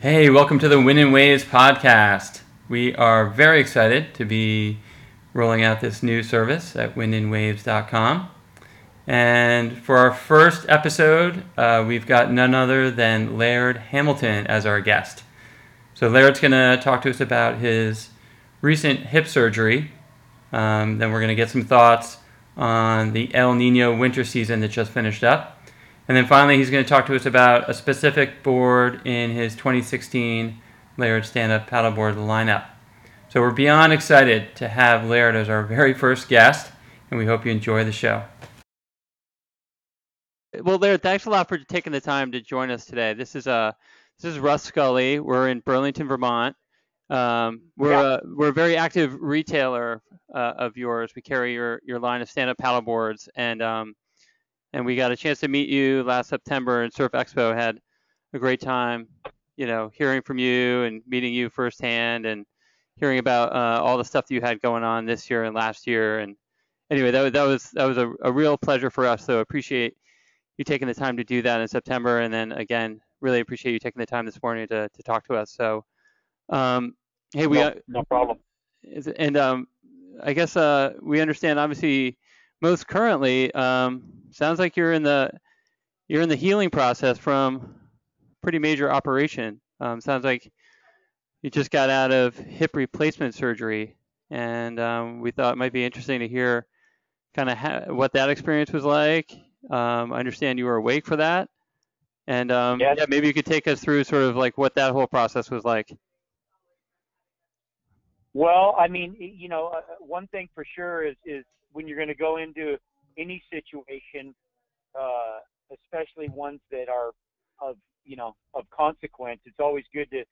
Hey, welcome to the Wind and Waves podcast. We are very excited to be rolling out this new service at windandwaves.com. And for our first episode, uh, we've got none other than Laird Hamilton as our guest. So, Laird's going to talk to us about his recent hip surgery. Um, then, we're going to get some thoughts on the El Nino winter season that just finished up. And then finally, he's going to talk to us about a specific board in his 2016 Laird stand up paddleboard lineup. So we're beyond excited to have Laird as our very first guest, and we hope you enjoy the show. Well, Laird, thanks a lot for taking the time to join us today. This is uh, this is Russ Scully. We're in Burlington, Vermont. Um, we're yeah. a we're a very active retailer uh, of yours. We carry your your line of stand-up paddleboards, and um, and we got a chance to meet you last September in Surf Expo. Had a great time, you know, hearing from you and meeting you firsthand, and hearing about uh, all the stuff that you had going on this year and last year. And anyway, that was that was that was a, a real pleasure for us. So appreciate you taking the time to do that in September, and then again, really appreciate you taking the time this morning to to talk to us. So, um, hey, we no, no problem. And um, I guess uh, we understand obviously most currently um, sounds like you're in the you're in the healing process from pretty major operation. Um, sounds like you just got out of hip replacement surgery, and um, we thought it might be interesting to hear kind of ha- what that experience was like. Um, I understand you were awake for that, and um, yes. yeah, maybe you could take us through sort of like what that whole process was like. Well, I mean, you know, uh, one thing for sure is is when you're going to go into any situation, uh, especially ones that are of you know of consequence, it's always good to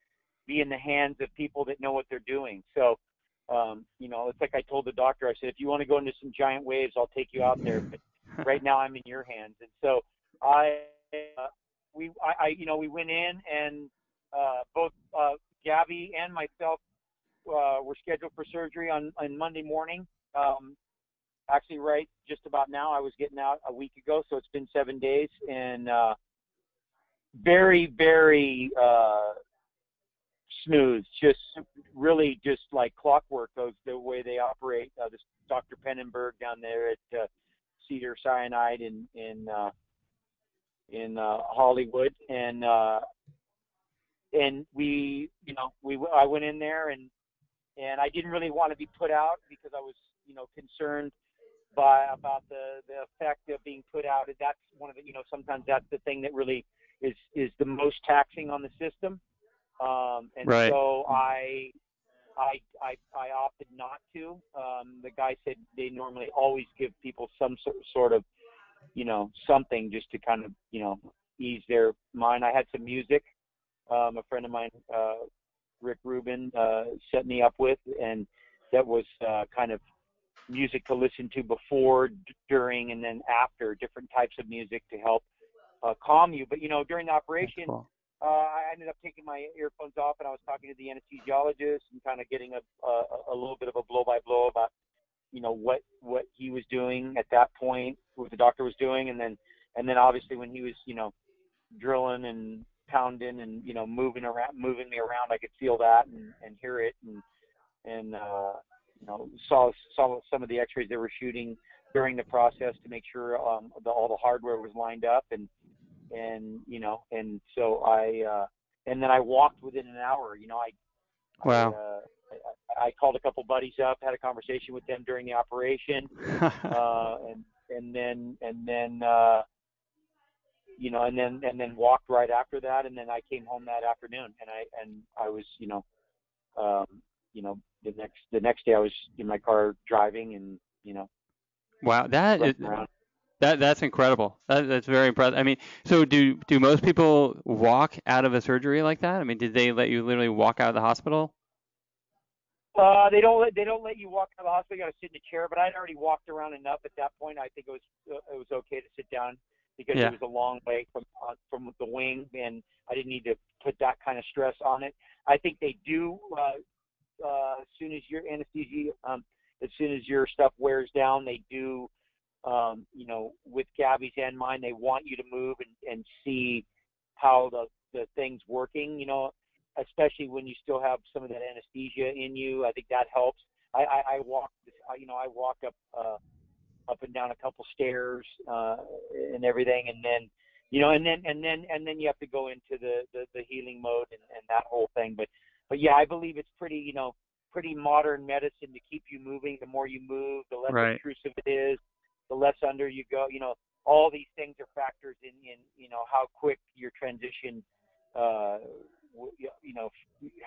be in the hands of people that know what they're doing. So, um, you know, it's like I told the doctor. I said, if you want to go into some giant waves, I'll take you out there. But right now, I'm in your hands. And so I, uh, we, I, I, you know, we went in and uh, both uh, Gabby and myself uh, were scheduled for surgery on on Monday morning. Um, actually right just about now. I was getting out a week ago, so it's been seven days, and uh, very, very uh, smooth. Just really, just like clockwork. Those the way they operate. Uh, this Dr. Pennenberg down there at uh, Cedars-Sinai in in uh, in uh, Hollywood, and uh, and we, you know, we I went in there and and I didn't really want to be put out because I was, you know, concerned by about the the effect of being put out. That's one of the you know sometimes that's the thing that really is is the most taxing on the system. Um, and right. so I, I I I opted not to. Um, the guy said they normally always give people some sort of you know something just to kind of you know ease their mind. I had some music. Um, a friend of mine, uh, Rick Rubin, uh, set me up with, and that was uh, kind of music to listen to before, during, and then after, different types of music to help uh, calm you. But you know, during the operation, cool. uh, I ended up taking my earphones off and I was talking to the anesthesiologist and kind of getting a, a a little bit of a blow by blow about you know what what he was doing at that point, what the doctor was doing, and then and then obviously when he was you know drilling and pounding and you know moving around moving me around, I could feel that and and hear it and and uh you know, saw saw some of the X-rays they were shooting during the process to make sure um, the, all the hardware was lined up, and and you know, and so I uh, and then I walked within an hour. You know, I wow. I, uh, I, I called a couple buddies up, had a conversation with them during the operation, uh, and and then and then uh, you know, and then and then walked right after that, and then I came home that afternoon, and I and I was you know, um, you know, the next the next day I was in my car driving and you know. Wow, that is, that that's incredible. That, that's very impressive. I mean, so do do most people walk out of a surgery like that? I mean, did they let you literally walk out of the hospital? Uh, they don't let they don't let you walk out of the hospital. You got to sit in a chair. But I'd already walked around enough at that point. I think it was uh, it was okay to sit down because yeah. it was a long way from uh, from the wing, and I didn't need to put that kind of stress on it. I think they do uh, uh, as soon as your anesthesia, um, as soon as your stuff wears down, they do, um, you know, with Gabby's and mine, they want you to move and, and see how the the thing's working. You know, especially when you still have some of that anesthesia in you. I think that helps. I, I, I walk, you know, I walk up uh, up and down a couple stairs uh, and everything, and then you know, and then and then and then you have to go into the the, the healing mode and, and that whole thing. But but yeah, I believe it's pretty you know pretty modern medicine to keep you moving. The more you move, the less right. intrusive it is, the less under you go. You know, all these things are factors in in you know how quick your transition. Uh, you know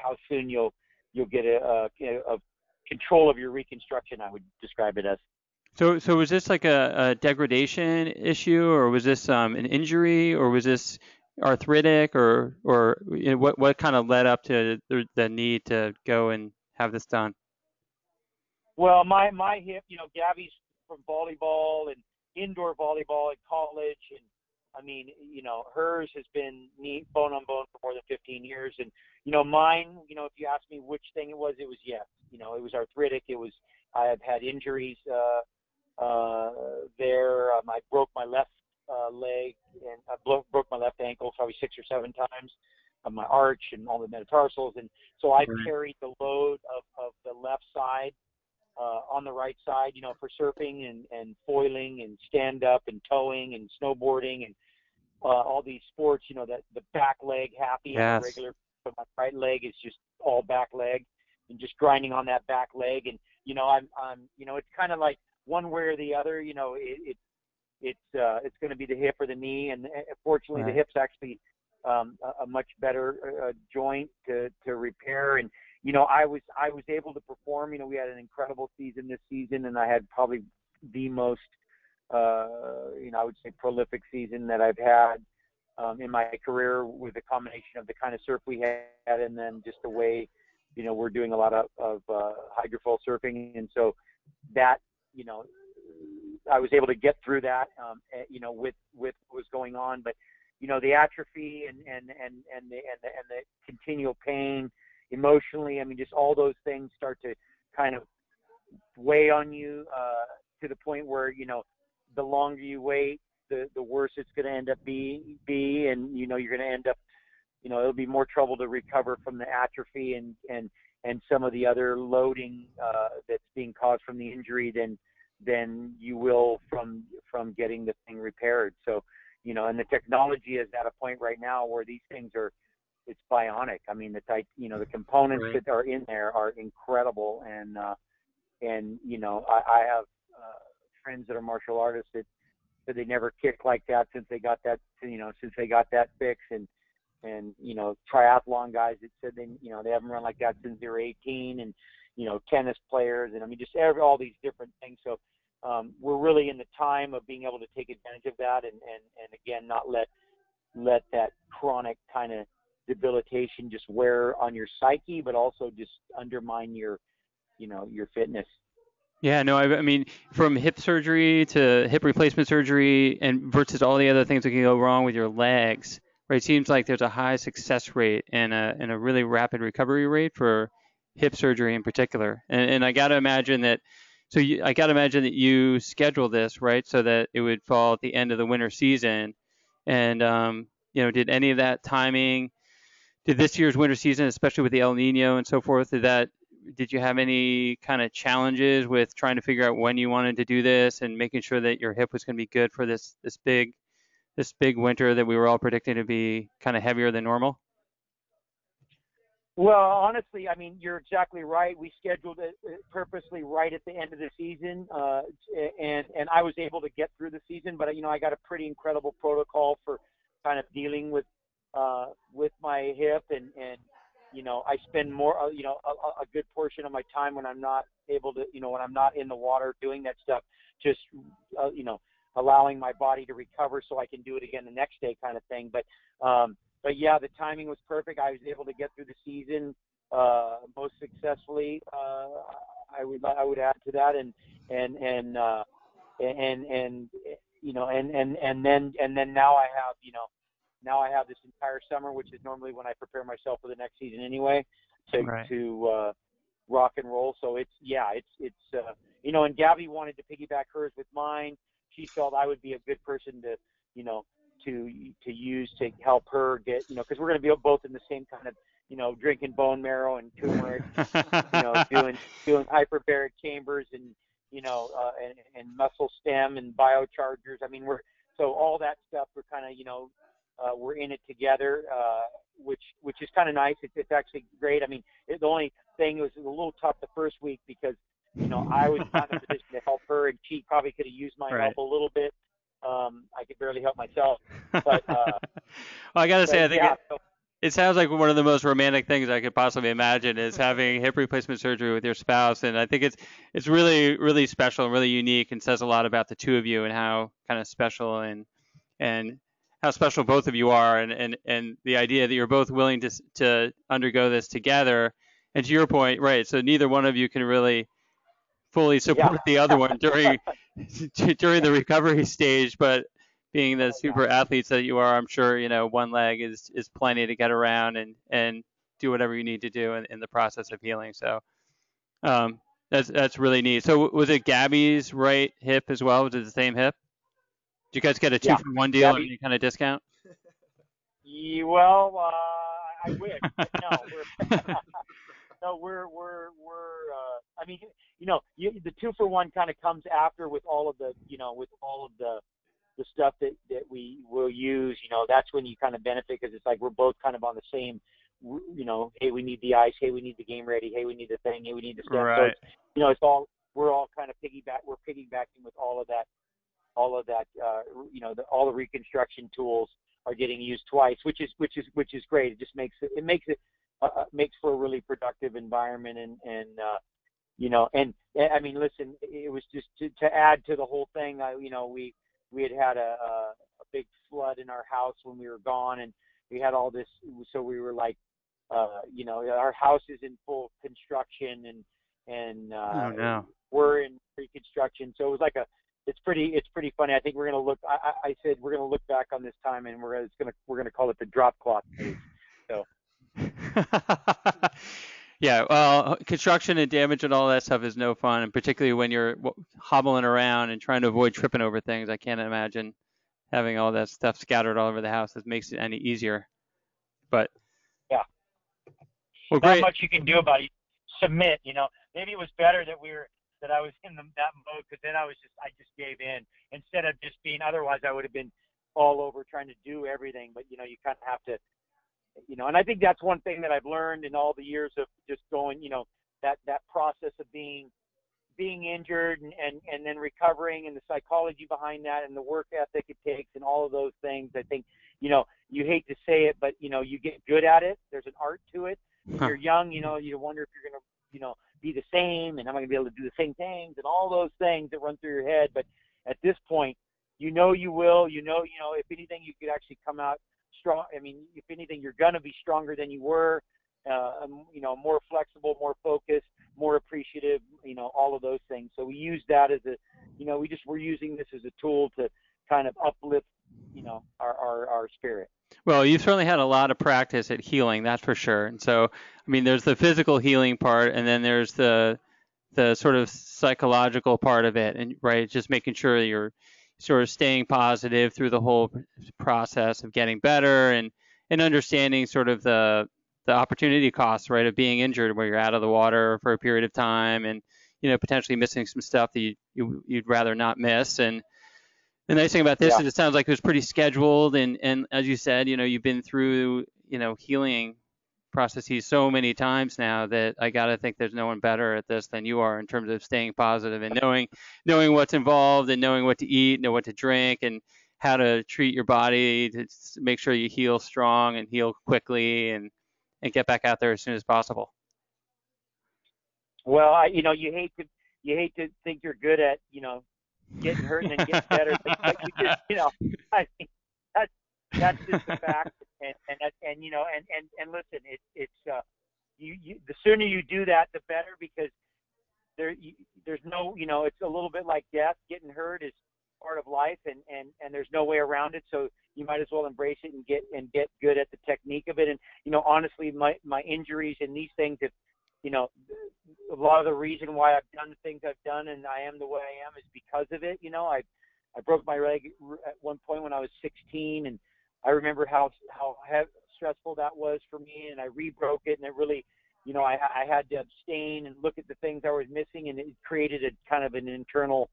how soon you'll you'll get a, a, a control of your reconstruction. I would describe it as. So, so was this like a, a degradation issue, or was this um, an injury, or was this arthritic, or or you know, what what kind of led up to the, need to go and have this done? Well, my my hip, you know, Gabby's from volleyball and indoor volleyball at college, and I mean, you know, hers has been knee bone on bone for more than 15 years, and you know, mine, you know, if you ask me which thing it was, it was yes, you know, it was arthritic. It was I have had injuries uh, uh, there. Um, I broke my left uh, leg and I broke broke my left ankle probably six or seven times of my arch and all the metatarsals, and so I Right. carried the load of of the left side uh, on the right side, you know, for surfing and, and foiling and stand up and towing and snowboarding and uh, all these sports, you know, that the back leg happy Yes. the regular, but my right leg is just all back leg and just grinding on that back leg. And, you know, I'm, I'm, you know, it's kind of like one way or the other, you know, it, it it's, uh, it's going to be the hip or the knee. And uh, fortunately Right. the hip's actually, um, a, a much better uh, joint to, to repair. And, you know, I was I was able to perform. You know, we had an incredible season this season, and I had probably the most, uh, you know, I would say prolific season that I've had um, in my career with a combination of the kind of surf we had, and then just the way, you know, we're doing a lot of, of uh, hydrofoil surfing, and so that, you know, I was able to get through that, um, eh, you know, with with what was going on, but you know, the atrophy and and and and the and the, and the continual pain emotionally. I mean, just all those things start to kind of weigh on you uh, to the point where you know the longer you wait, the the worse it's going to end up be be, and you know you're going to end up, you know, it'll be more trouble to recover from the atrophy and and and some of the other loading uh, that's being caused from the injury than than you will from from getting the thing repaired. So, you know, and the technology is at a point right now where these things are it's bionic. I mean, the type, you know, the components Right. that are in there are incredible, and uh, and you know, I, I have uh, friends that are martial artists that said they never kicked like that since they got that, you know, since they got that fix, and and you know, triathlon guys that said they, you know, they haven't run like that since they were 18, and you know, tennis players, and I mean, just every, all these different things. So um, we're really in the time of being able to take advantage of that, and and and again, not let let that chronic kind of debilitation just wear on your psyche, but also just undermine your, you know, your fitness. Yeah, no, I, I mean, from hip surgery to hip replacement surgery, and versus all the other things that can go wrong with your legs, right? It seems like there's a high success rate and a and a really rapid recovery rate for hip surgery in particular. And, and I got to imagine that. So you, I got to imagine that you schedule this right so that it would fall at the end of the winter season. And um, you know, did any of that timing? Did this year's winter season, especially with the El Nino and so forth, did that did you have any kind of challenges with trying to figure out when you wanted to do this and making sure that your hip was going to be good for this this big this big winter that we were all predicting to be kind of heavier than normal? Well, honestly, I mean, you're exactly right. We scheduled it uh, purposely right at the end of the season, uh, and and I was able to get through the season. But you know, I got a pretty incredible protocol for kind of dealing with uh, with my hip, and and you know, I spend more, uh, you know, a, a good portion of my time when I'm not able to, you know, when I'm not in the water doing that stuff, just uh, you know, allowing my body to recover so I can do it again the next day, kind of thing. But um, but yeah, the timing was perfect. I was able to get through the season uh, most successfully. Uh, I would I would add to that, and and and uh, and and you know, and and and then and then now I have you know now I have this entire summer, which is normally when I prepare myself for the next season anyway, to Right. to uh, rock and roll. So it's yeah, it's it's uh, you know, and Gabby wanted to piggyback hers with mine. She felt I would be a good person to you know to to use to help her get you know because we're going to be both in the same kind of you know drinking bone marrow and turmeric, you know doing doing hyperbaric chambers and you know uh, and, and muscle stem and biochargers. I mean we're so all that stuff we're kind of you know uh, we're in it together, uh, which which is kind of nice. It's, it's actually great. I mean it, the only thing was a little tough the first week because you know I was not in a position to help her and she probably could have used my Right. help a little bit. Um, I could barely help myself, but uh, well, I gotta say, I think yeah, it, so, it sounds like one of the most romantic things I could possibly imagine is having hip replacement surgery with your spouse, and I think it's it's really really special and really unique, and says a lot about the two of you and how kind of special and and how special both of you are, and and and the idea that you're both willing to to undergo this together. And to your point, right? So neither one of you can really fully support Yeah. the other one during during the recovery stage, but being the super athletes that you are, I'm sure you know one leg is is plenty to get around and and do whatever you need to do in, in the process of healing. So um, that's that's really neat. So was it Gabby's right hip as well? Was it the same hip? Did you guys get a two Yeah. for one deal or any kind of discount? Well, uh, I wish. no, we're no, we're we're we're. I mean, you know, you, the two for one kind of comes after with all of the, you know, with all of the the stuff that that we will use. You know, that's when you kind of benefit because it's like we're both kind of on the same. You know, hey, we need the ice. Hey, we need the game ready. Hey, we need the thing. Hey, we need the stuff. So Right. it's, you know, it's all we're all kind of piggyback. We're piggybacking with all of that, all of that. Uh, you know, the, all the reconstruction tools are getting used twice, which is which is which is great. It just makes it it makes it uh, uh, makes for a really productive environment and and uh, you know and and, I mean listen, it was just to, to add to the whole thing. I, you know, we we had had a, a a big flood in our house when we were gone, and we had all this. So we were like, uh, you know, our house is in full construction and and uh, oh no. we're in pre-construction. So it was like a, it's pretty, it's pretty funny. I think we're gonna look. I, I said we're gonna look back on this time and we're it's gonna we're gonna call it the drop cloth phase. yeah, well, construction and damage and all that stuff is no fun, and particularly when you're hobbling around and trying to avoid tripping over things. I can't imagine having all that stuff scattered all over the house. That makes it any easier. But Yeah. Well, Not great. much you can do about it. Submit. You know, maybe it was better that we were that I was in the, that mode because then I was just I just gave in instead of just being. Otherwise, I would have been all over trying to do everything. But you know, you kind of have to. You know, and I think that's one thing that I've learned in all the years of just going. You know, that that process of being being injured and, and, and then recovering and the psychology behind that and the work ethic it takes and all of those things. I think, you know, you hate to say it, but you know, you get good at it. There's an art to it. When Huh. you're young, you know, you wonder if you're gonna, you know, be the same and am I gonna be able to do the same things and all those things that run through your head. But at this point, you know you will. You know, you know, if anything, you could actually come out strong. I mean, if anything, you're gonna be stronger than you were. Uh, um, you know, more flexible, more focused, more appreciative. You know, all of those things. So we use that as a, you know, we just we're using this as a tool to kind of uplift, you know, our our, our spirit. Well, you've certainly had a lot of practice at healing, that's for sure. And so, I mean, there's the physical healing part, and then there's the the sort of psychological part of it, and right, just making sure you're sort of staying positive through the whole process of getting better, and and understanding sort of the the opportunity costs, right, of being injured, where you're out of the water for a period of time, and you know potentially missing some stuff that you, you you'd rather not miss, and the nice thing about this Yeah. is it sounds like it was pretty scheduled, and and as you said, you know, you've been through you know healing processes so many times now that I gotta think there's no one better at this than you are in terms of staying positive and knowing knowing what's involved and knowing what to eat, know what to drink, and how to treat your body to make sure you heal strong and heal quickly and and get back out there as soon as possible. Well, I, you know, you hate to you hate to think you're good at, you know, getting hurt and then getting better, but, but you just, you know, I mean, that's that's just the fact, and and and you know, and and and listen, it's it's uh, you you the sooner you do that, the better because there you, there's no, you know, it's a little bit like death. Getting hurt is part of life, and and and there's no way around it. So you might as well embrace it and get and get good at the technique of it. And you know, honestly, my my injuries and these things have, you know, a lot of the reason why I've done the things I've done and I am the way I am is because of it. You know, I I broke my leg at one point when I was 16, and I remember how how stressful that was for me, and I rebroke it, and it really, you know, I, I had to abstain and look at the things I was missing, and it created a kind of an internal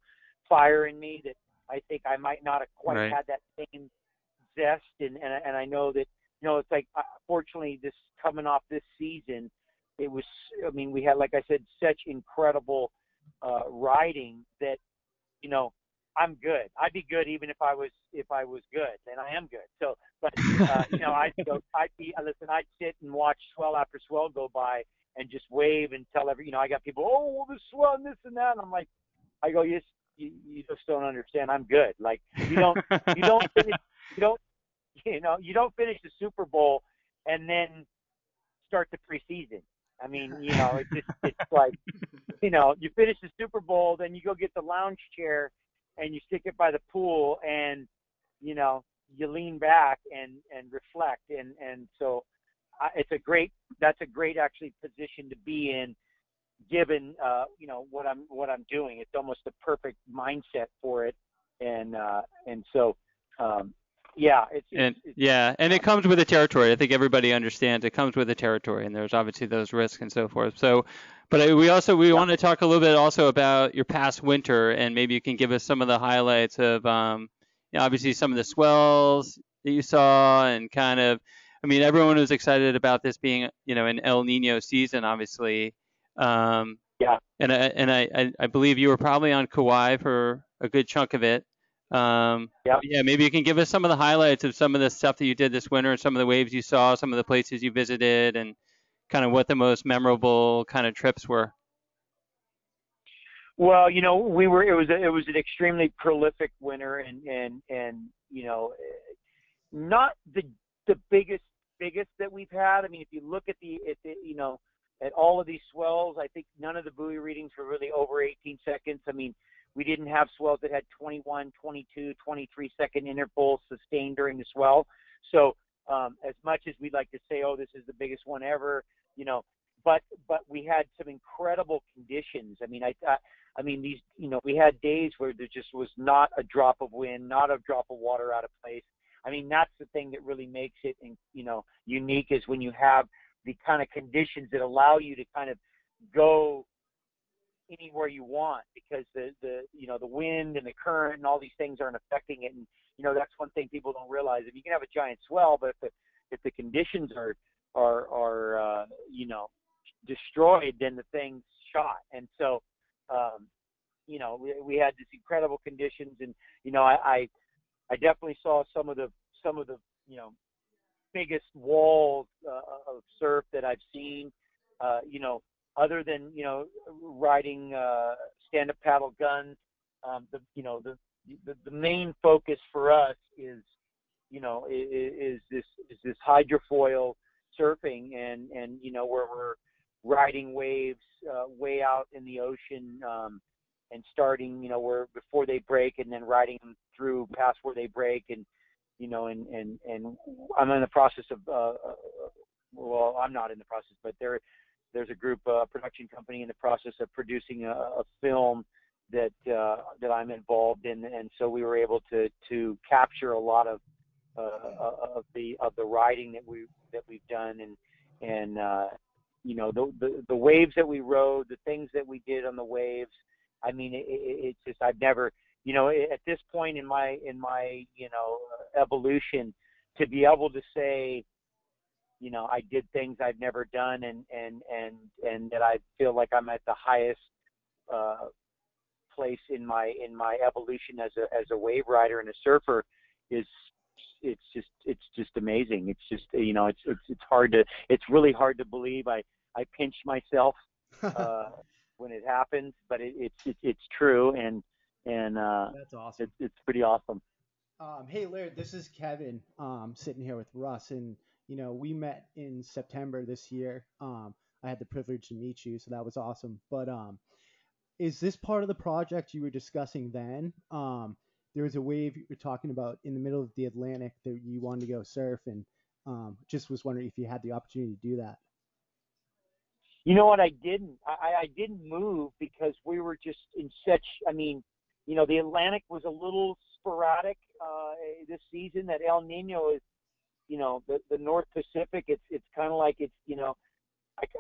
fire in me that I think I might not have quite right. had that same zest, and and and I know that you know it's like uh, fortunately this coming off this season, it was I mean we had like I said such incredible uh, riding that you know I'm good. I'd be good even if I was if I was good, and I am good. So, but uh, you know, I'd go. I'd be. Uh, listen, I'd sit and watch swell after swell go by and just wave and tell every. You know, I got people. Oh, well, this swell and this and that. And I'm like, I go, you, you, you just don't understand. I'm good. Like you don't, you don't finish, you don't, you know, you don't finish the Super Bowl and then start the preseason. I mean, you know, it's just, it's like, you know, you finish the Super Bowl, then you go get the lounge chair and you stick it by the pool and you know you lean back and and reflect. And and so I, it's a great that's a great actually position to be in given uh you know what I'm what I'm doing. It's almost the perfect mindset for it. And uh and so um yeah it's, and it's, it's, yeah and it comes with the territory. I think everybody understands it comes with the territory and there's obviously those risks and so forth. So but we also we yeah. want to talk a little bit also about your past winter, and maybe you can give us some of the highlights of, um, you know, obviously some of the swells that you saw, and kind of, I mean, everyone was excited about this being, you know, an El Nino season, obviously. Um, yeah. And I and I I believe you were probably on Kauai for a good chunk of it. Um, yeah. Yeah. Maybe you can give us some of the highlights of some of the stuff that you did this winter, and some of the waves you saw, some of the places you visited, and kind of what the most memorable kind of trips were? Well, you know, we were it was a, it was an extremely prolific winter, and and and you know, not the the biggest biggest that we've had. I mean, if you look at the at the you know at all of these swells, I think none of the buoy readings were really over 18 seconds. I mean, we didn't have swells that had 21, 22, 23 second intervals sustained during the swell. So um, as much as we'd like to say, oh, this is the biggest one ever, you know, but but we had some incredible conditions. I mean, I, I I mean these you know we had days where there just was not a drop of wind, not a drop of water out of place. I mean that's the thing that really makes it you know unique is when you have the kind of conditions that allow you to kind of go anywhere you want because the the you know the wind and the current and all these things aren't affecting it and you know that's one thing people don't realize if you can have a giant swell but if the if the conditions are are are uh, you know destroyed, then the thing's shot. And so, um, you know, we, we had these incredible conditions, and you know, I, I I definitely saw some of the some of the you know biggest walls uh, of surf that I've seen. Uh, you know, other than you know riding uh, stand-up paddle guns, um, the you know the, the the main focus for us is you know is, is this is this hydrofoil surfing and and you know where we're riding waves uh, way out in the ocean um, and starting you know where before they break and then riding them through past where they break and you know and and and I'm in the process of uh, uh well I'm not in the process but there there's a group uh, production company in the process of producing a, a film that uh, that I'm involved in and so we were able to to capture a lot of uh, of the of the riding that we that we've done and and uh, you know the, the the waves that we rode, the things that we did on the waves. I mean, it, it, it's just I've never you know at this point in my in my you know evolution to be able to say you know I did things I've never done and and and and that I feel like I'm at the highest uh, place in my in my evolution as a as a wave rider and a surfer is it's just it's just amazing. It's just you know it's it's it's hard to it's really hard to believe. I I pinch myself uh, when it happens, but it, it's it, it's true and and uh, that's awesome. It, it's pretty awesome. Um, hey Laird, this is Kevin. Um, sitting here with Russ, and you know we met in September this year. Um, I had the privilege to meet you, so that was awesome. But um, is this part of the project you were discussing then? Um, there was a wave you were talking about in the middle of the Atlantic that you wanted to go surf, and um, just was wondering if you had the opportunity to do that. You know what? I didn't. I, I didn't move because we were just in such. I mean, you know, the Atlantic was a little sporadic uh, this season. That El Nino is, you know, the the North Pacific. It's it's kind of like it's you know,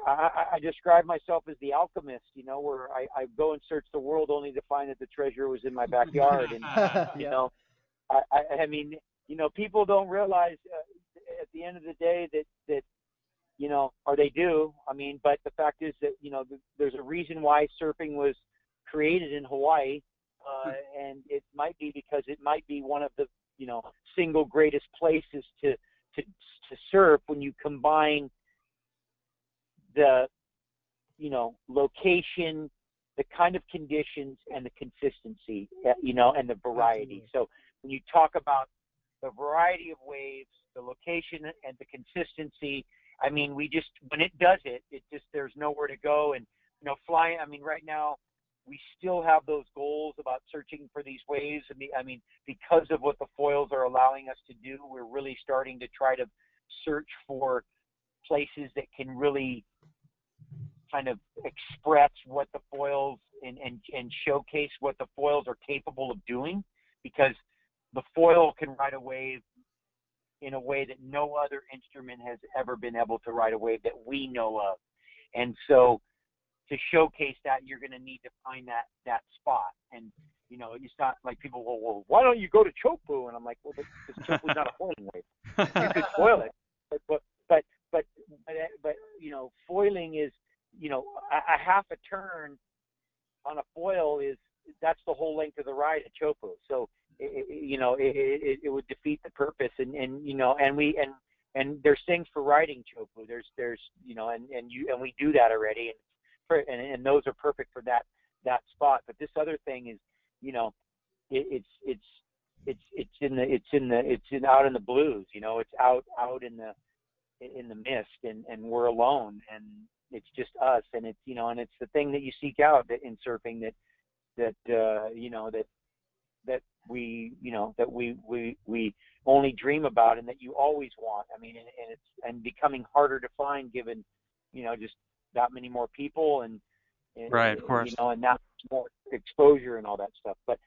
I, I, I describe myself as the alchemist. You know, where I, I go and search the world only to find that the treasure was in my backyard. And you know, I, I I mean, you know, people don't realize uh, at the end of the day that that you know, or they do. I mean, but the fact is that you know, th- there's a reason why surfing was created in Hawaii, uh, and it might be because it might be one of the you know single greatest places to to to surf when you combine the you know location, the kind of conditions, and the consistency, uh, you know, and the variety. Absolutely. So when you talk about the variety of waves, the location, and the consistency, I mean, we just when it does it, it just there's nowhere to go. And you know, flying. I mean, right now we still have those goals about searching for these waves. I mean, I mean, because of what the foils are allowing us to do, we're really starting to try to search for places that can really kind of express what the foils and, and, and showcase what the foils are capable of doing because the foil can ride a wave in a way that no other instrument has ever been able to ride a wave that we know of. And so to showcase that, you're going to need to find that, that spot. And, you know, it's not like people, well, well why don't you go to Teahupo'o? And I'm like, well, because Teahupo'o's not a foiling wave. You could foil it. But, but, but, but, but, you know, foiling is, you know, a, a half a turn on a foil is, that's the whole length of the ride at Teahupo'o. So, it, it- you know, it, it, it would defeat the purpose. And, and, you know, and we, and, and there's things for riding Teahupo'o. There's, there's, you know, and, and you, and we do that already. And, for, and, and those are perfect for that, that spot. But this other thing is, you know, it, it's, it's, it's, it's in the, it's in the, it's in out in the blues, you know, it's out, out in the, in the mist and, and we're alone and it's just us. And it's, you know, and it's the thing that you seek out that in surfing that, that, uh, you know, that, that we, you know, that we, we, we only dream about and that you always want. I mean, and, and it's, and becoming harder to find given, you know, just that many more people and, and Right, of course. you know, and that more exposure and all that stuff. But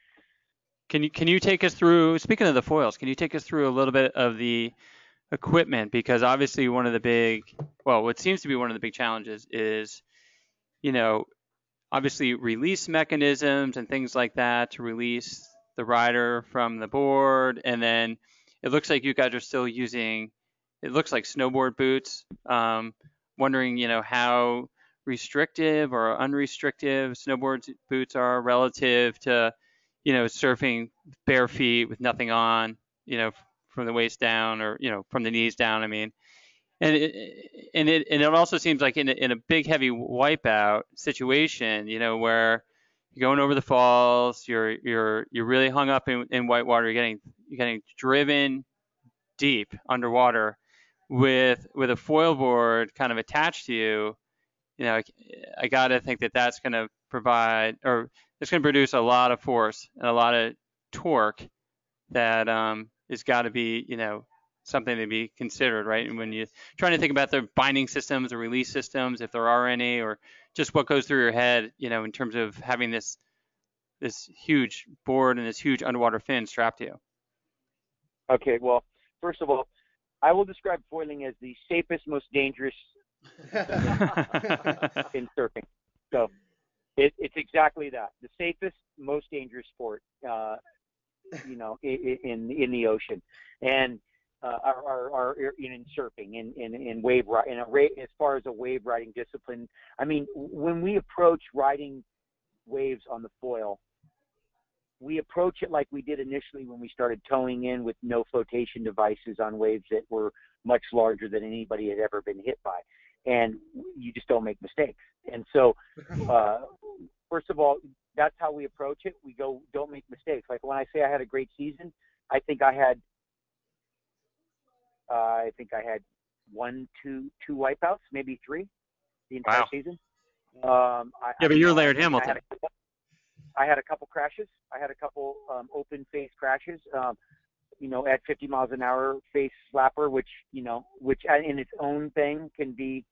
Can you can you take us through speaking of the foils, can you take us through a little bit of the equipment because obviously one of the big well what seems to be one of the big challenges is you know obviously release mechanisms and things like that to release the rider from the board. And then it looks like you guys are still using it looks like snowboard boots. Um, wondering you know how restrictive or unrestrictive snowboard boots are relative to you know surfing bare feet with nothing on you know from the waist down or you know from the knees down i mean. And it and it and it also seems like in a, in a big heavy wipeout situation you know where you're going over the falls you're you're you're really hung up in, in whitewater you're getting you're getting driven deep underwater with with a foil board kind of attached to you. You know i, I got to think that that's going to provide or it's going to produce a lot of force and a lot of torque that um, has got to be, you know, something to be considered, right? And when you're trying to think about the binding systems or release systems, if there are any, or just what goes through your head, you know, in terms of having this this huge board and this huge underwater fin strapped to you. okay, well, first of all, I will describe foiling as the safest, most dangerous in surfing. So it, it's exactly that. The safest, most dangerous sport, uh, you know, in, in in the ocean, and uh, are, are, are in surfing, in in, in wave in a as far as a wave riding discipline. I mean, when we approach riding waves on the foil, we approach it like we did initially when we started towing in with no flotation devices on waves that were much larger than anybody had ever been hit by. And you just don't make mistakes. And so, uh, first of all, that's how we approach it. We go, don't make mistakes. Like when I say I had a great season, I think I had, uh, I think I had one, two, two wipeouts, maybe three, the entire Wow. season. Um, I, Yeah, but you're you know, Laird I had Hamilton. couple- I had a couple crashes. I had a couple um, open face crashes. Um, you know, at 50 miles an hour face slapper, which you know, which uh, in its own thing can be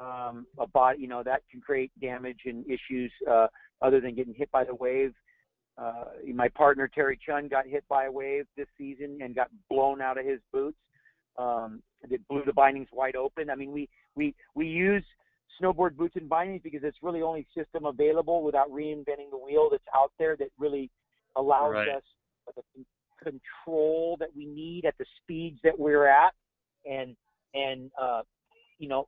um, a body. You know, that can create damage and issues uh, other than getting hit by the wave. uh, my partner Terry Chung got hit by a wave this season and got blown out of his boots. Um, it blew the bindings wide open. I mean, we we we use snowboard boots and bindings because it's really only system available without reinventing the wheel that's out there that really allows Right. us the control that we need at the speeds that we're at and and uh, you know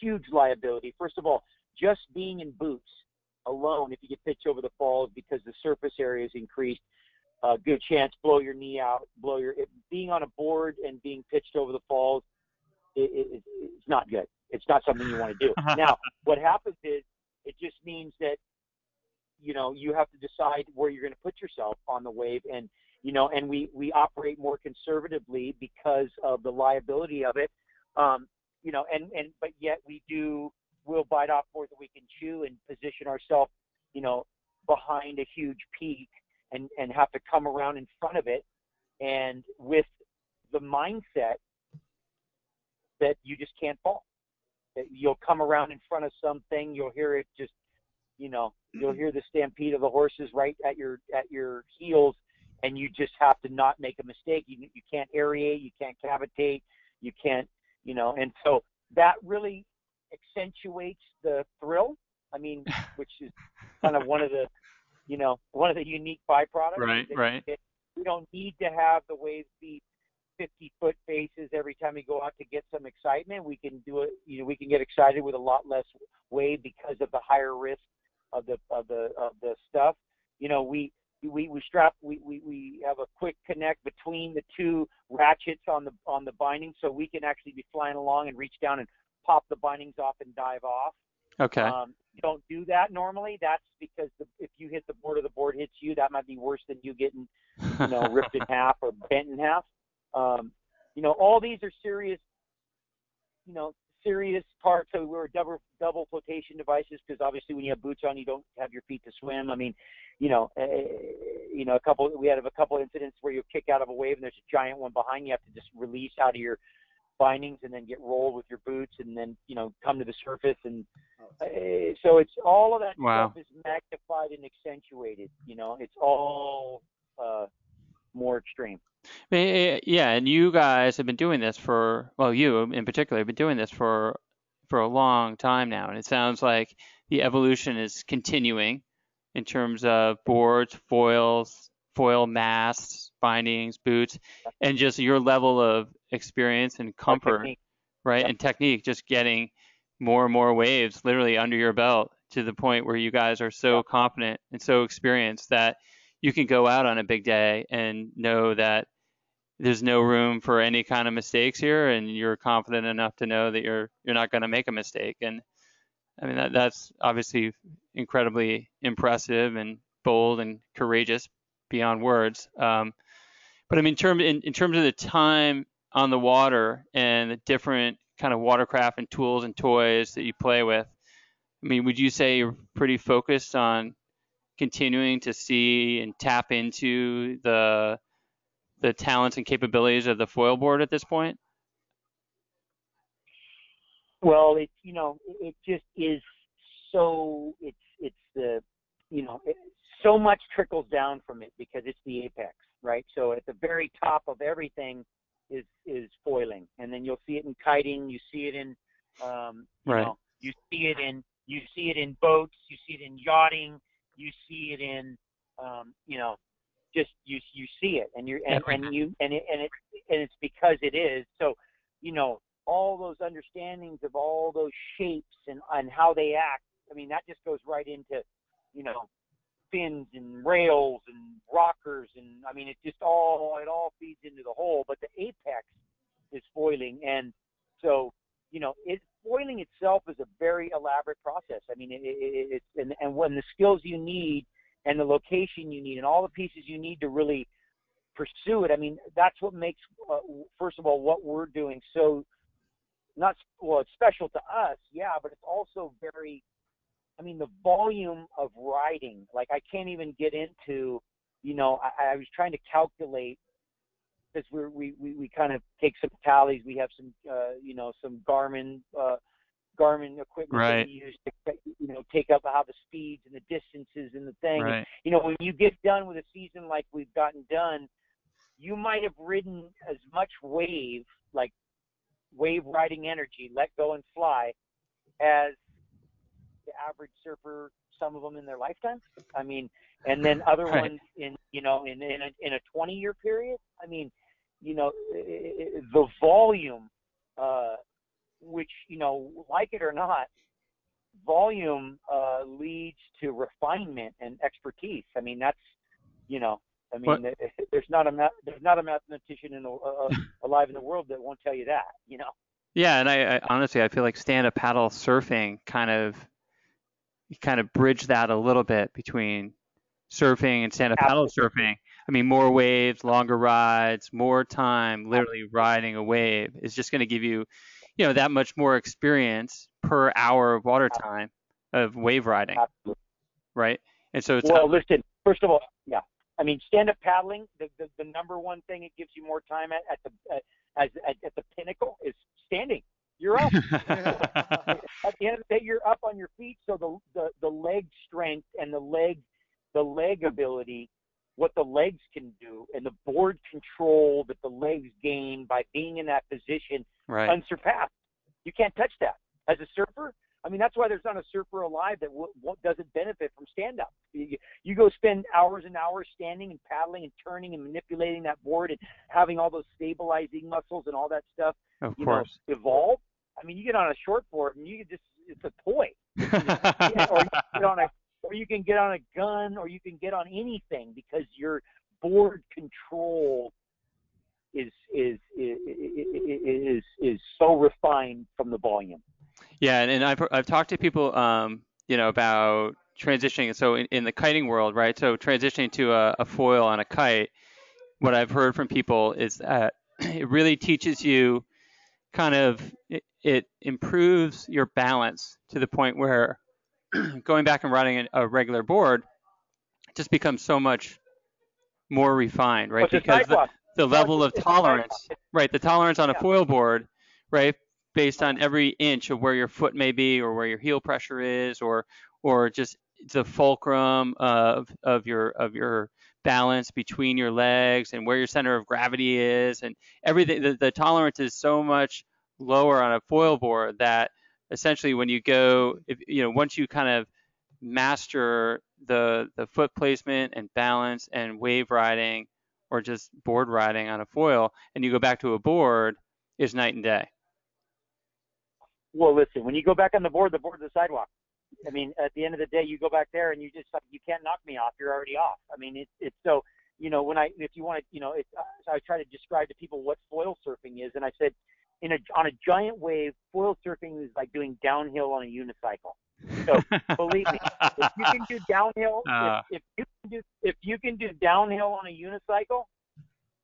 huge liability. First of all, just being in boots alone, if you get pitched over the falls because the surface area is increased, uh, good chance blow your knee out, blow your. It, being on a board and being pitched over the falls, it, it, it's not good. It's not something you want to do. now, what happens is it just means that you know you have to decide where you're going to put yourself on the wave and you know and we we operate more conservatively because of the liability of it um you know and and but yet we do we'll bite off more than we can chew and position ourselves you know behind a huge peak and and have to come around in front of it. And with the mindset that you just can't fall that you'll come around in front of something you'll hear it just you know you'll hear the stampede of the horses right at your at your heels and you just have to not make a mistake. You you can't aerate you can't cavitate you can't you know and so that really accentuates the thrill i mean which is kind of one of the you know one of the unique byproducts Right, that- right. that we don't need to have the waves be 50 foot faces every time we go out to get some excitement we can do it you know we can get excited with a lot less wave because of the higher risk of the of the of the stuff. You know, we we we strap we, we we have a quick connect between the two ratchets on the on the binding, so we can actually be flying along and reach down and pop the bindings off and dive off. Okay. Um, don't do that normally. That's because the, if you hit the board or the board hits you, that might be worse than you getting you know ripped in half or bent in half. Um, you know, all these are serious, you know, serious parts. So we're double double flotation devices because obviously when you have boots on, you don't have your feet to swim. I mean, you know, uh, you know, a couple we had a couple incidents where you kick out of a wave and there's a giant one behind you. You have to just release out of your bindings and then get rolled with your boots and then you know come to the surface and uh, so it's all of that Wow. stuff is magnified and accentuated. You know, it's all uh, more extreme. Eh, Yeah, and you guys have been doing this for, well, you in particular have been doing this for for a long time now, and it sounds like the evolution is continuing in terms of boards, foils, foil masts, bindings, boots, and just your level of experience and comfort, right, Yep. and technique, just getting more and more waves literally under your belt to the point where you guys are so Yep. confident and so experienced that you can go out on a big day and know that there's no room for any kind of mistakes here and you're confident enough to know that you're you're not going to make a mistake. And i mean that, that's obviously incredibly impressive and bold and courageous beyond words. Um, but i mean term, in, in terms of the time on the water and the different kind of watercraft and tools and toys that you play with i mean would you say you're pretty focused on continuing to see and tap into the the talents and capabilities of the foil board at this point? Well, it you know it just is so it's it's the you know it, so much trickles down from it because it's the apex, right? So at the very top of everything is is foiling, and then you'll see it in kiting, you see it in um, you Right. know you see it in you see it in boats, you see it in yachting, you see it in um, you know just you you see it and you're and, and you and it and it and it's because it is. So you know all those understandings of all those shapes and and how they act i mean that just goes right into you know fins and rails and rockers and i mean it just all it all feeds into the whole but the apex is foiling. And so you know it foiling itself is a very elaborate process i mean it, it, it, it's and, and when the skills you need and the location you need and all the pieces you need to really pursue it. I mean, that's what makes, uh, first of all, what we're doing so not well. It's special to us, yeah, but it's also very. I mean, the volume of writing, like I can't even get into. You know, I, I was trying to calculate because we we we kind of take some tallies. We have some, uh, you know, some Garmin uh, Garmin equipment Right. that we use to you know take up how the speeds and the distances and the thing. And, you know, when you get done with a season like we've gotten done, you might have ridden as much wave, like wave riding energy, let go and fly, as the average surfer. Some of them in their lifetime. I mean, and then other Right. ones in you know in in a, in a 20 year period. I mean, you know, the volume, uh, which you know, like it or not, volume uh, leads to refinement and expertise. I mean, that's you know, I mean, there's not a there's not a mathematician in the, uh, alive in the world that won't tell you that. You know. Yeah, and I, I honestly I feel like stand-up paddle surfing kind of kind of bridge that a little bit between surfing and stand-up paddle surfing. I mean, more waves, longer rides, more time literally riding a wave is just going to give you, you know, that much more experience per hour of water time of wave riding, Absolutely. right? And so it's Well, listen. First of all, yeah. I mean, stand-up paddling. The, the, the number one thing it gives you more time at, at the at, as at, at the pinnacle is standing. You're up. at the end of the day, you're up on your feet. So the, the the leg strength and the leg the leg ability, what the legs can do, and the board control that the legs gain by being in that position, right. unsurpassed. You can't touch that as a surfer. I mean, that's why there's not a surfer alive that w- w- doesn't benefit from stand up. You, you go spend hours and hours standing and paddling and turning and manipulating that board and having all those stabilizing muscles and all that stuff Of you course. know, evolve. I mean, you get on a short board and you just, it's a toy. Yeah, or, you get on a, or you can get on a gun or you can get on anything because your board control is, is, is, is, is so refined from the volume. Yeah, and, and I've I've talked to people, um, you know, about transitioning. So in, in the kiting world, right? So transitioning to a, a foil on a kite, what I've heard from people is that it really teaches you, kind of, it, it improves your balance to the point where going back and riding a, regular board just becomes so much more refined, right? The because the, the level of it's a sidewalk. tolerance, right? The tolerance on a foil board, right? Based on every inch of where your foot may be or where your heel pressure is or or just the fulcrum of of your of your balance between your legs and where your center of gravity is and everything the, the tolerance is so much lower on a foil board that essentially when you go if you know once you kind of master the the foot placement and balance and wave riding or just board riding on a foil and you go back to a board is night and day Well, listen, when you go back on the board, the board's the sidewalk. I mean, at the end of the day, you go back there and you just like you can't knock me off. You're already off. I mean, it's it's so you know when I if you want to you know I try to describe to people what foil surfing is, and I said in a on a giant wave, foil surfing is like doing downhill on a unicycle. So believe me, if you can do downhill, Uh. if, if you can do if you can do downhill on a unicycle,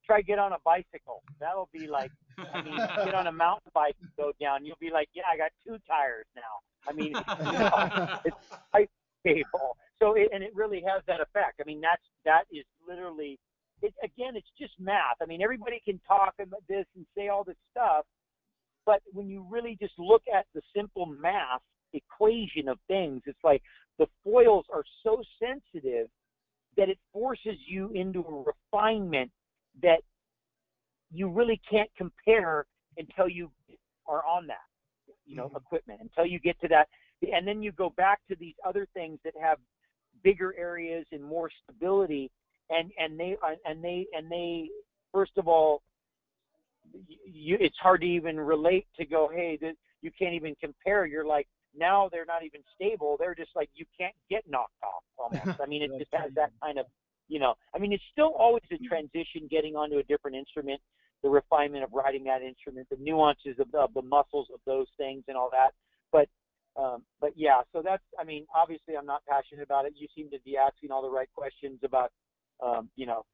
try get on a bicycle. That'll be like I mean, get on a mountain bike and go down. You'll be like, yeah, I got two tires now. I mean, you know, it's ice cable. So, it, and it really has that effect. I mean, that's that is literally. It, again, it's just math. I mean, everybody can talk about this and say all this stuff, but when you really just look at the simple math equation of things, it's like the foils are so sensitive that it forces you into a refinement that you really can't compare until you are on that, you know, Mhm. equipment, until you get to that. And then you go back to these other things that have bigger areas and more stability and, and they, and they, and they, first of all, you, it's hard to even relate to go, hey, this, you can't even compare. You're like, now they're not even stable. They're just like, you can't get knocked off almost. I mean, it just has that kind of, you know, I mean, it's still always a transition getting onto a different instrument, the refinement of riding that instrument, the nuances of the, of the muscles of those things and all that. But, um, but yeah, so that's, I mean, obviously I'm not passionate about it. You seem to be asking all the right questions about, um, you know,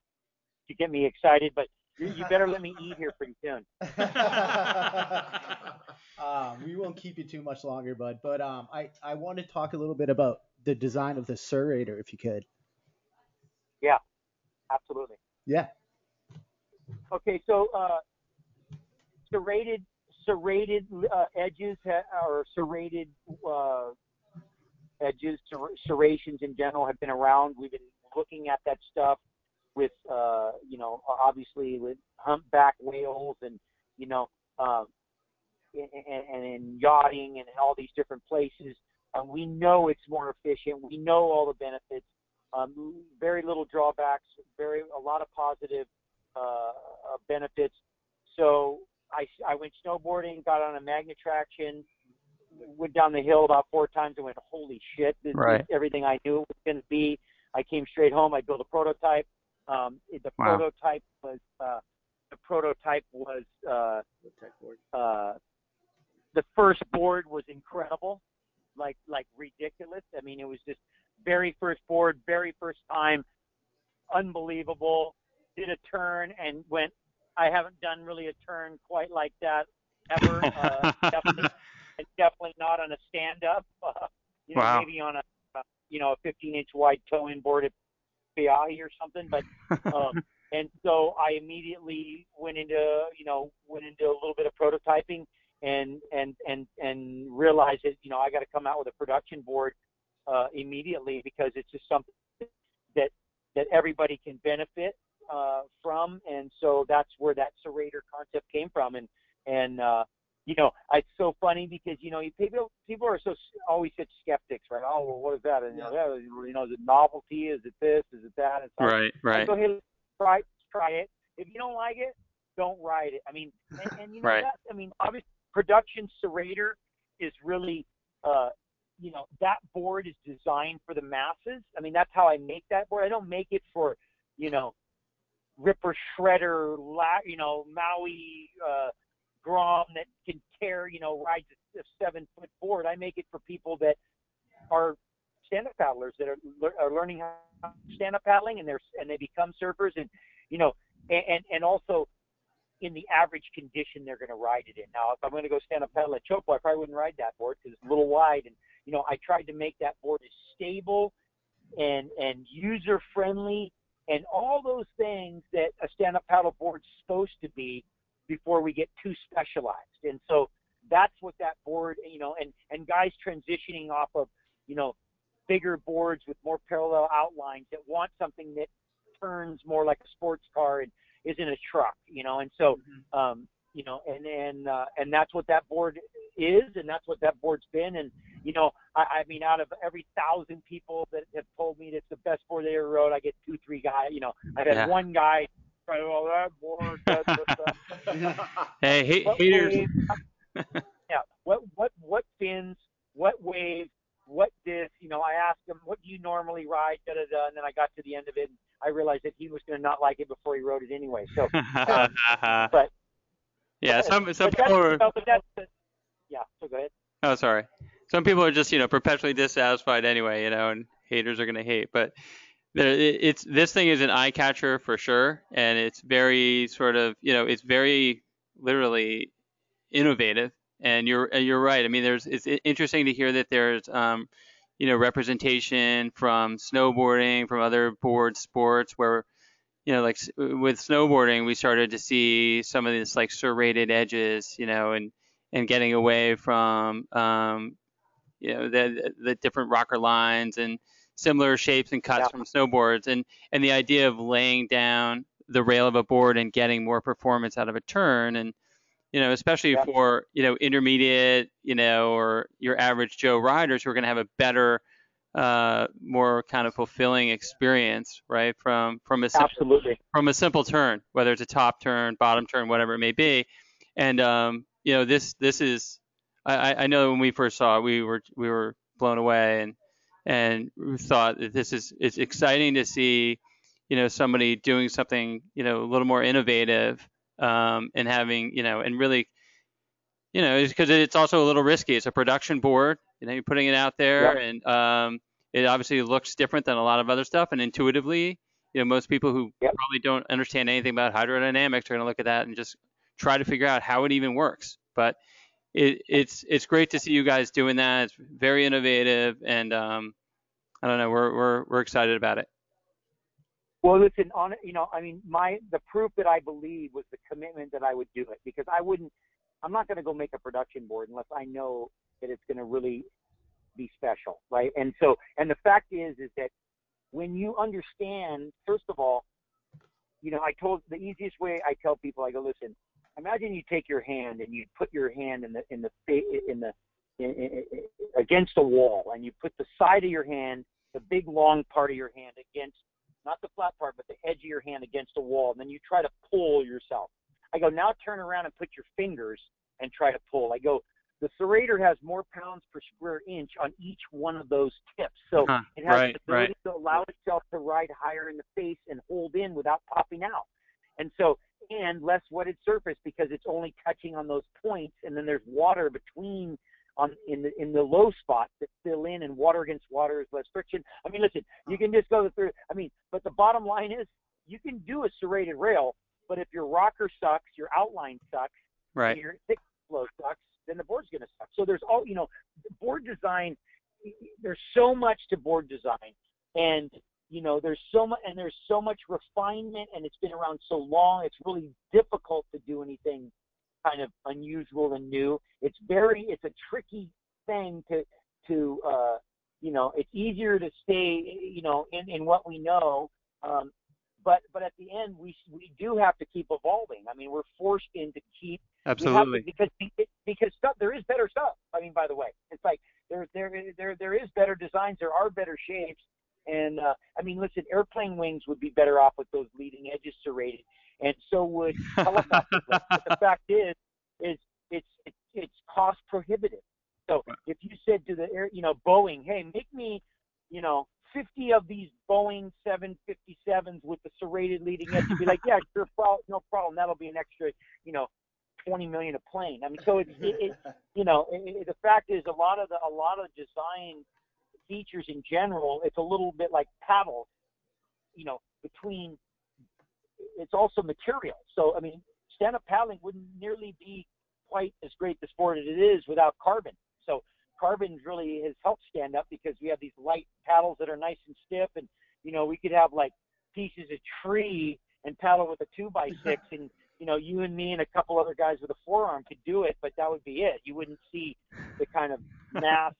to get me excited, but you, you better let me eat here pretty soon. um, we won't keep you too much longer, bud. But um, I I want to talk a little bit about the design of the Serrator, if you could. Yeah, absolutely. Yeah. Okay, so uh, serrated serrated uh, edges ha- or serrated uh, edges, ser- serrations in general have been around. We've been looking at that stuff with, uh, you know, obviously with humpback whales and, you know, um, and, and in yachting and all these different places. Um, we know it's more efficient. We know all the benefits. Um, very little drawbacks. Very a lot of positive uh, uh benefits. So I, I went snowboarding, got on a Magnetraction, went down the hill about four times and went, holy shit, this right. is everything I knew it was going to be. I came straight home. I built a prototype. Um, the wow. prototype was uh, the prototype was uh, uh, the first board was incredible, like like ridiculous. I mean, it was just very first board, very first time, unbelievable. Did a turn and went I haven't done really a turn quite like that ever. Uh, definitely, definitely not on a stand-up. Uh, you know, wow. maybe on a uh, you know a 15-inch wide toe-in board at Or something. But um, and so I immediately went into you know went into a little bit of prototyping and and and and realized that you know I got to come out with a production board uh, immediately because it's just something that that everybody can benefit uh, from, and so that's where that serrator concept came from. And and uh, you know, it's so funny because you know people people are so always such skeptics, right? Oh, well, what is that? And yeah. you know, you know, is it novelty? Is it this? Is it that? And so right, right. So hey, try try it. If you don't like it, don't ride it. I mean, and, and you know right. that. I mean, obviously, production serrator is really. Uh, you know that board is designed for the masses. I mean that's how I make that board. I don't make it for you know ripper shredder, you know, Maui uh, Grom that can tear, you know, rides a seven foot board. I make it for people that are stand up paddlers that are, are learning how stand up paddling and they're and they become surfers and you know and and also in the average condition they're going to ride it in. Now, if I'm going to go stand up paddle at Teahupo'o, I probably wouldn't ride that board because it's a little wide. And you know, I tried to make that board as stable and and user friendly and all those things that a stand-up paddle board's supposed to be before we get too specialized. And so that's what that board, you know, and and guys transitioning off of, you know, bigger boards with more parallel outlines that want something that turns more like a sports car and isn't a truck, you know. And so, mm-hmm. um, you know, and and uh, and that's what that board is, and that's what that board's been. And you know, I, I mean, out of every thousand people that have told me it's the best board they ever rode, I get two, three guys. You know, I've had yeah. one guy try, that board. That, hey, hey haters. yeah. What what what fins? What wave? What this? You know, I asked him, what do you normally ride? Da da da. And then I got to the end of it, and I realized that he was going to not like it before he rode it anyway. So, but yeah, some some people are. yeah. So go ahead. Oh, sorry some people are just you know perpetually dissatisfied anyway, you know, and haters are gonna hate. But it's this thing is an eye catcher for sure, and it's very sort of you know it's very literally innovative. And you're you're right. I mean, there's it's interesting to hear that there's um, you know representation from snowboarding, from other board sports where you know, like with snowboarding, we started to see some of this like serrated edges, you know, and and getting away from um, you know the the different rocker lines and similar shapes and cuts yeah. from snowboards and and the idea of laying down the rail of a board and getting more performance out of a turn and you know especially yeah. for you know intermediate you know or your average joe riders who are going to have a better uh, more kind of fulfilling experience right from from a simple, absolutely from a simple turn whether it's a top turn bottom turn whatever it may be and um, you know this this is I, I know when we first saw it, we were we were blown away and and we thought that this is it's exciting to see, you know, somebody doing something you know a little more innovative um, and having you know and really, you know, because it's also a little risky. It's a production board, you know, you're putting it out there and um, it obviously looks different than a lot of other stuff and intuitively. You know, most people who probably don't understand anything about hydrodynamics are going to look at that and just try to figure out how it even works. But it, it's it's great to see you guys doing that. It's very innovative, and um, I don't know, we're we're we're excited about it. Well, listen, on you know, I mean, my the proof that I believe was the commitment that I would do it because I wouldn't. I'm not going to go make a production board unless I know that it's going to really be special, right? And so, and the fact is, is that when you understand, first of all, you know, I told the easiest way I tell people, I go, listen, imagine you take your hand and you put your hand in the in the in the in, in, against a wall, and you put the side of your hand, the big long part of your hand against not the flat part, but the edge of your hand against a wall, and then you try to pull yourself. I go, now turn around and put your fingers and try to pull. I go, the serrator has more pounds per square inch on each one of those tips. So Huh, it has right, the ability right. to allow itself to ride higher in the face and hold in without popping out. And so, and less wetted surface because it's only touching on those points, and then there's water between on in the in the low spots that fill in, and water against water is less friction. I mean, listen, you can just go through. I mean, but the bottom line is, you can do a serrated rail, but if your rocker sucks, your outline sucks, Right. and your thick flow sucks, then the board's going to suck. So there's all, you know, board design, there's so much to board design. And, you know, there's so much, and there's so much refinement and it's been around so long. It's really difficult to do anything kind of unusual and new. It's very, it's a tricky thing to, to, uh, you know, it's easier to stay, you know, in, in what we know. Um, but, but at the end, we, we do have to keep evolving. I mean, we're forced in to keep have to- Absolutely. because because stuff there is better stuff. I mean, by the way, it's like there there there there is better designs. There are better shapes, and uh, I mean, listen, airplane wings would be better off with those leading edges serrated, and so would helicopter blades. But the fact is, is it's it's it's cost prohibitive. So if you said to the air, you know, Boeing, hey, make me, you know, 50 of these Boeing 757s with the serrated leading edge, you'd be like, yeah, sure, pro- no problem. That'll be an extra, you know, 20 million a plane. I mean, so it's, it, it, you know, it, it, the fact is a lot of the, a lot of design features in general, it's a little bit like paddles, you know, between, it's also material. So, I mean, stand-up paddling wouldn't nearly be quite as great the sport as it is without carbon. So carbon really has helped stand up because we have these light paddles that are nice and stiff and, you know, we could have like pieces of tree and paddle with a two by six and you know, you and me and a couple other guys with a forearm could do it, but that would be it. You wouldn't see the kind of mass,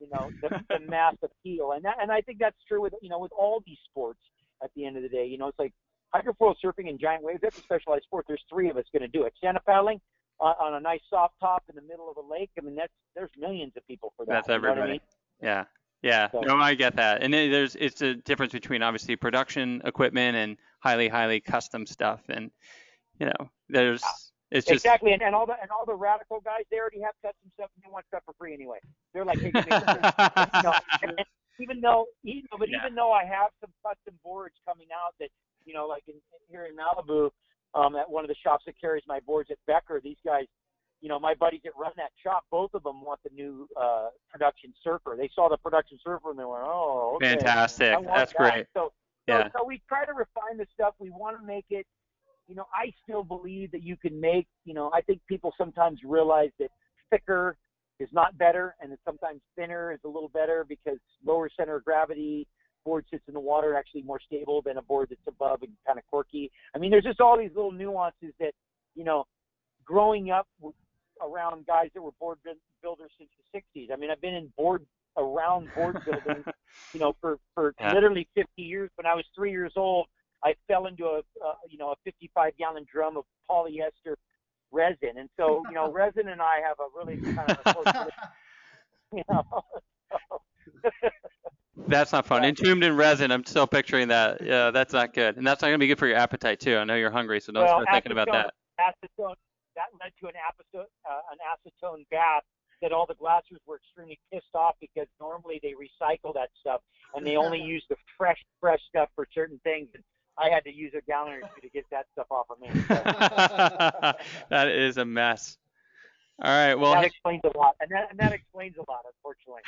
you know, the, the mass appeal. And that, and I think that's true with, you know, with all these sports at the end of the day. You know, it's like hydrofoil surfing and giant waves, that's a specialized sport. There's three of us going to do it. Stand-up paddling on, on a nice soft top in the middle of a lake. I mean, that's, there's millions of people for that. That's you know I everybody. mean? Yeah. Yeah. So- No, I get that. And there's it's a difference between obviously production equipment and highly highly custom stuff and you know, there's it's just exactly, and, and all the and all the radical guys, they already have custom stuff, and they want stuff for free anyway. They're like, hey, give me some- you know, and, even though, even, but Yeah. even though I have some custom boards coming out that, you know, like in, here in Malibu, um, at one of the shops that carries my boards at Becker, these guys, you know, my buddies that run that shop, both of them want the new uh, production surfer. They saw the production surfer and they went, oh, okay. fantastic. That's that. great. So, Yeah. so, so we try to refine the stuff. We want to make it, you know, I still believe that you can make, you know, I think people sometimes realize that thicker is not better and that sometimes thinner is a little better because lower center of gravity board sits in the water actually more stable than a board that's above and kind of quirky. I mean, there's just all these little nuances that, you know, growing up around guys that were board builders since the 60s. I mean, I've been in board around board building you know, for for Yeah. literally 50 years. When I was three years old, I fell into a, uh, you know, a 55 gallon drum of polyester resin, and so you know, resin and I have a really kind of a close, relationship, you know. That's not fun. Entombed in resin. I'm still picturing that. Yeah, that's not good. And that's not gonna be good for your appetite too. I know you're hungry, so don't Well, start thinking about acetone- that. acetone that led to an acetone uh, an acetone bath that all the glassers were extremely pissed off because normally they recycle that stuff and they only use the fresh fresh stuff for certain things. And I had to use a gallon or two to get that stuff off of me. So that is a mess. All right. Well, that explains a lot, and that and that explains a lot, unfortunately.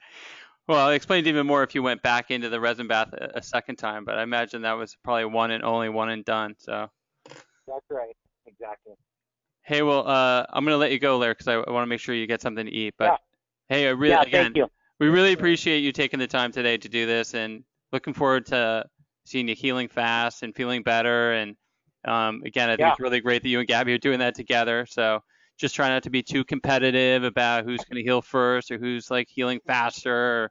well, it explains even more if you went back into the resin bath a, a second time, but I imagine that was probably one and only one and done. So, That's right, exactly. hey, well, uh, I'm gonna let you go, Laird, because I, want to make sure you get something to eat. But Yeah. hey, I really yeah, again, thank you. we really appreciate you taking the time today to do this, and looking forward to seeing you healing fast and feeling better, and Um, again, I think Yeah. it's really great that you and Gabby are doing that together. So just try not to be too competitive about who's going to heal first or who's like healing faster.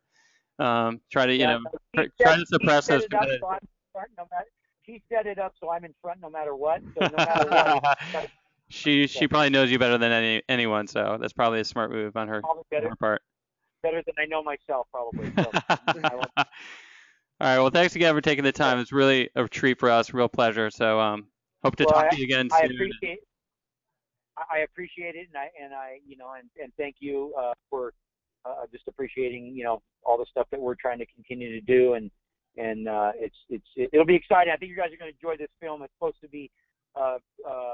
Or, um, try to you Yeah, know so tr- she try to suppress those up, so no matter, she set it up so I'm in front no matter what. So no matter what, she she probably knows you better than any anyone, so that's probably a smart move on her, on her part. better than I know myself probably. So, All right. Well, thanks again for taking the time. It's really a treat for us, real pleasure. So, um, hope to Well, talk to you again I soon. appreciate I- I appreciate it and I and I you know and, and thank you uh, for uh, just appreciating you know all the stuff that we're trying to continue to do and and uh, it's it's it'll be exciting. I think you guys are going to enjoy this film. It's supposed to be uh, uh,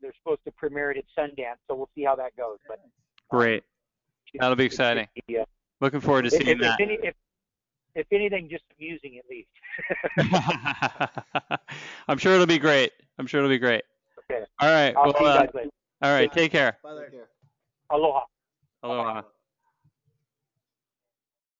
they're supposed to premiere it at Sundance, so we'll see how that goes. But um, Great. That'll be exciting. be, uh, Looking forward to seeing if, that. if, any, if, if anything, just amusing at least. I'm sure it'll be great. I'm sure it'll be great. Okay. All right. I'll Well, see you uh, guys later. all right. Take care. Bye there. Aloha. Aloha.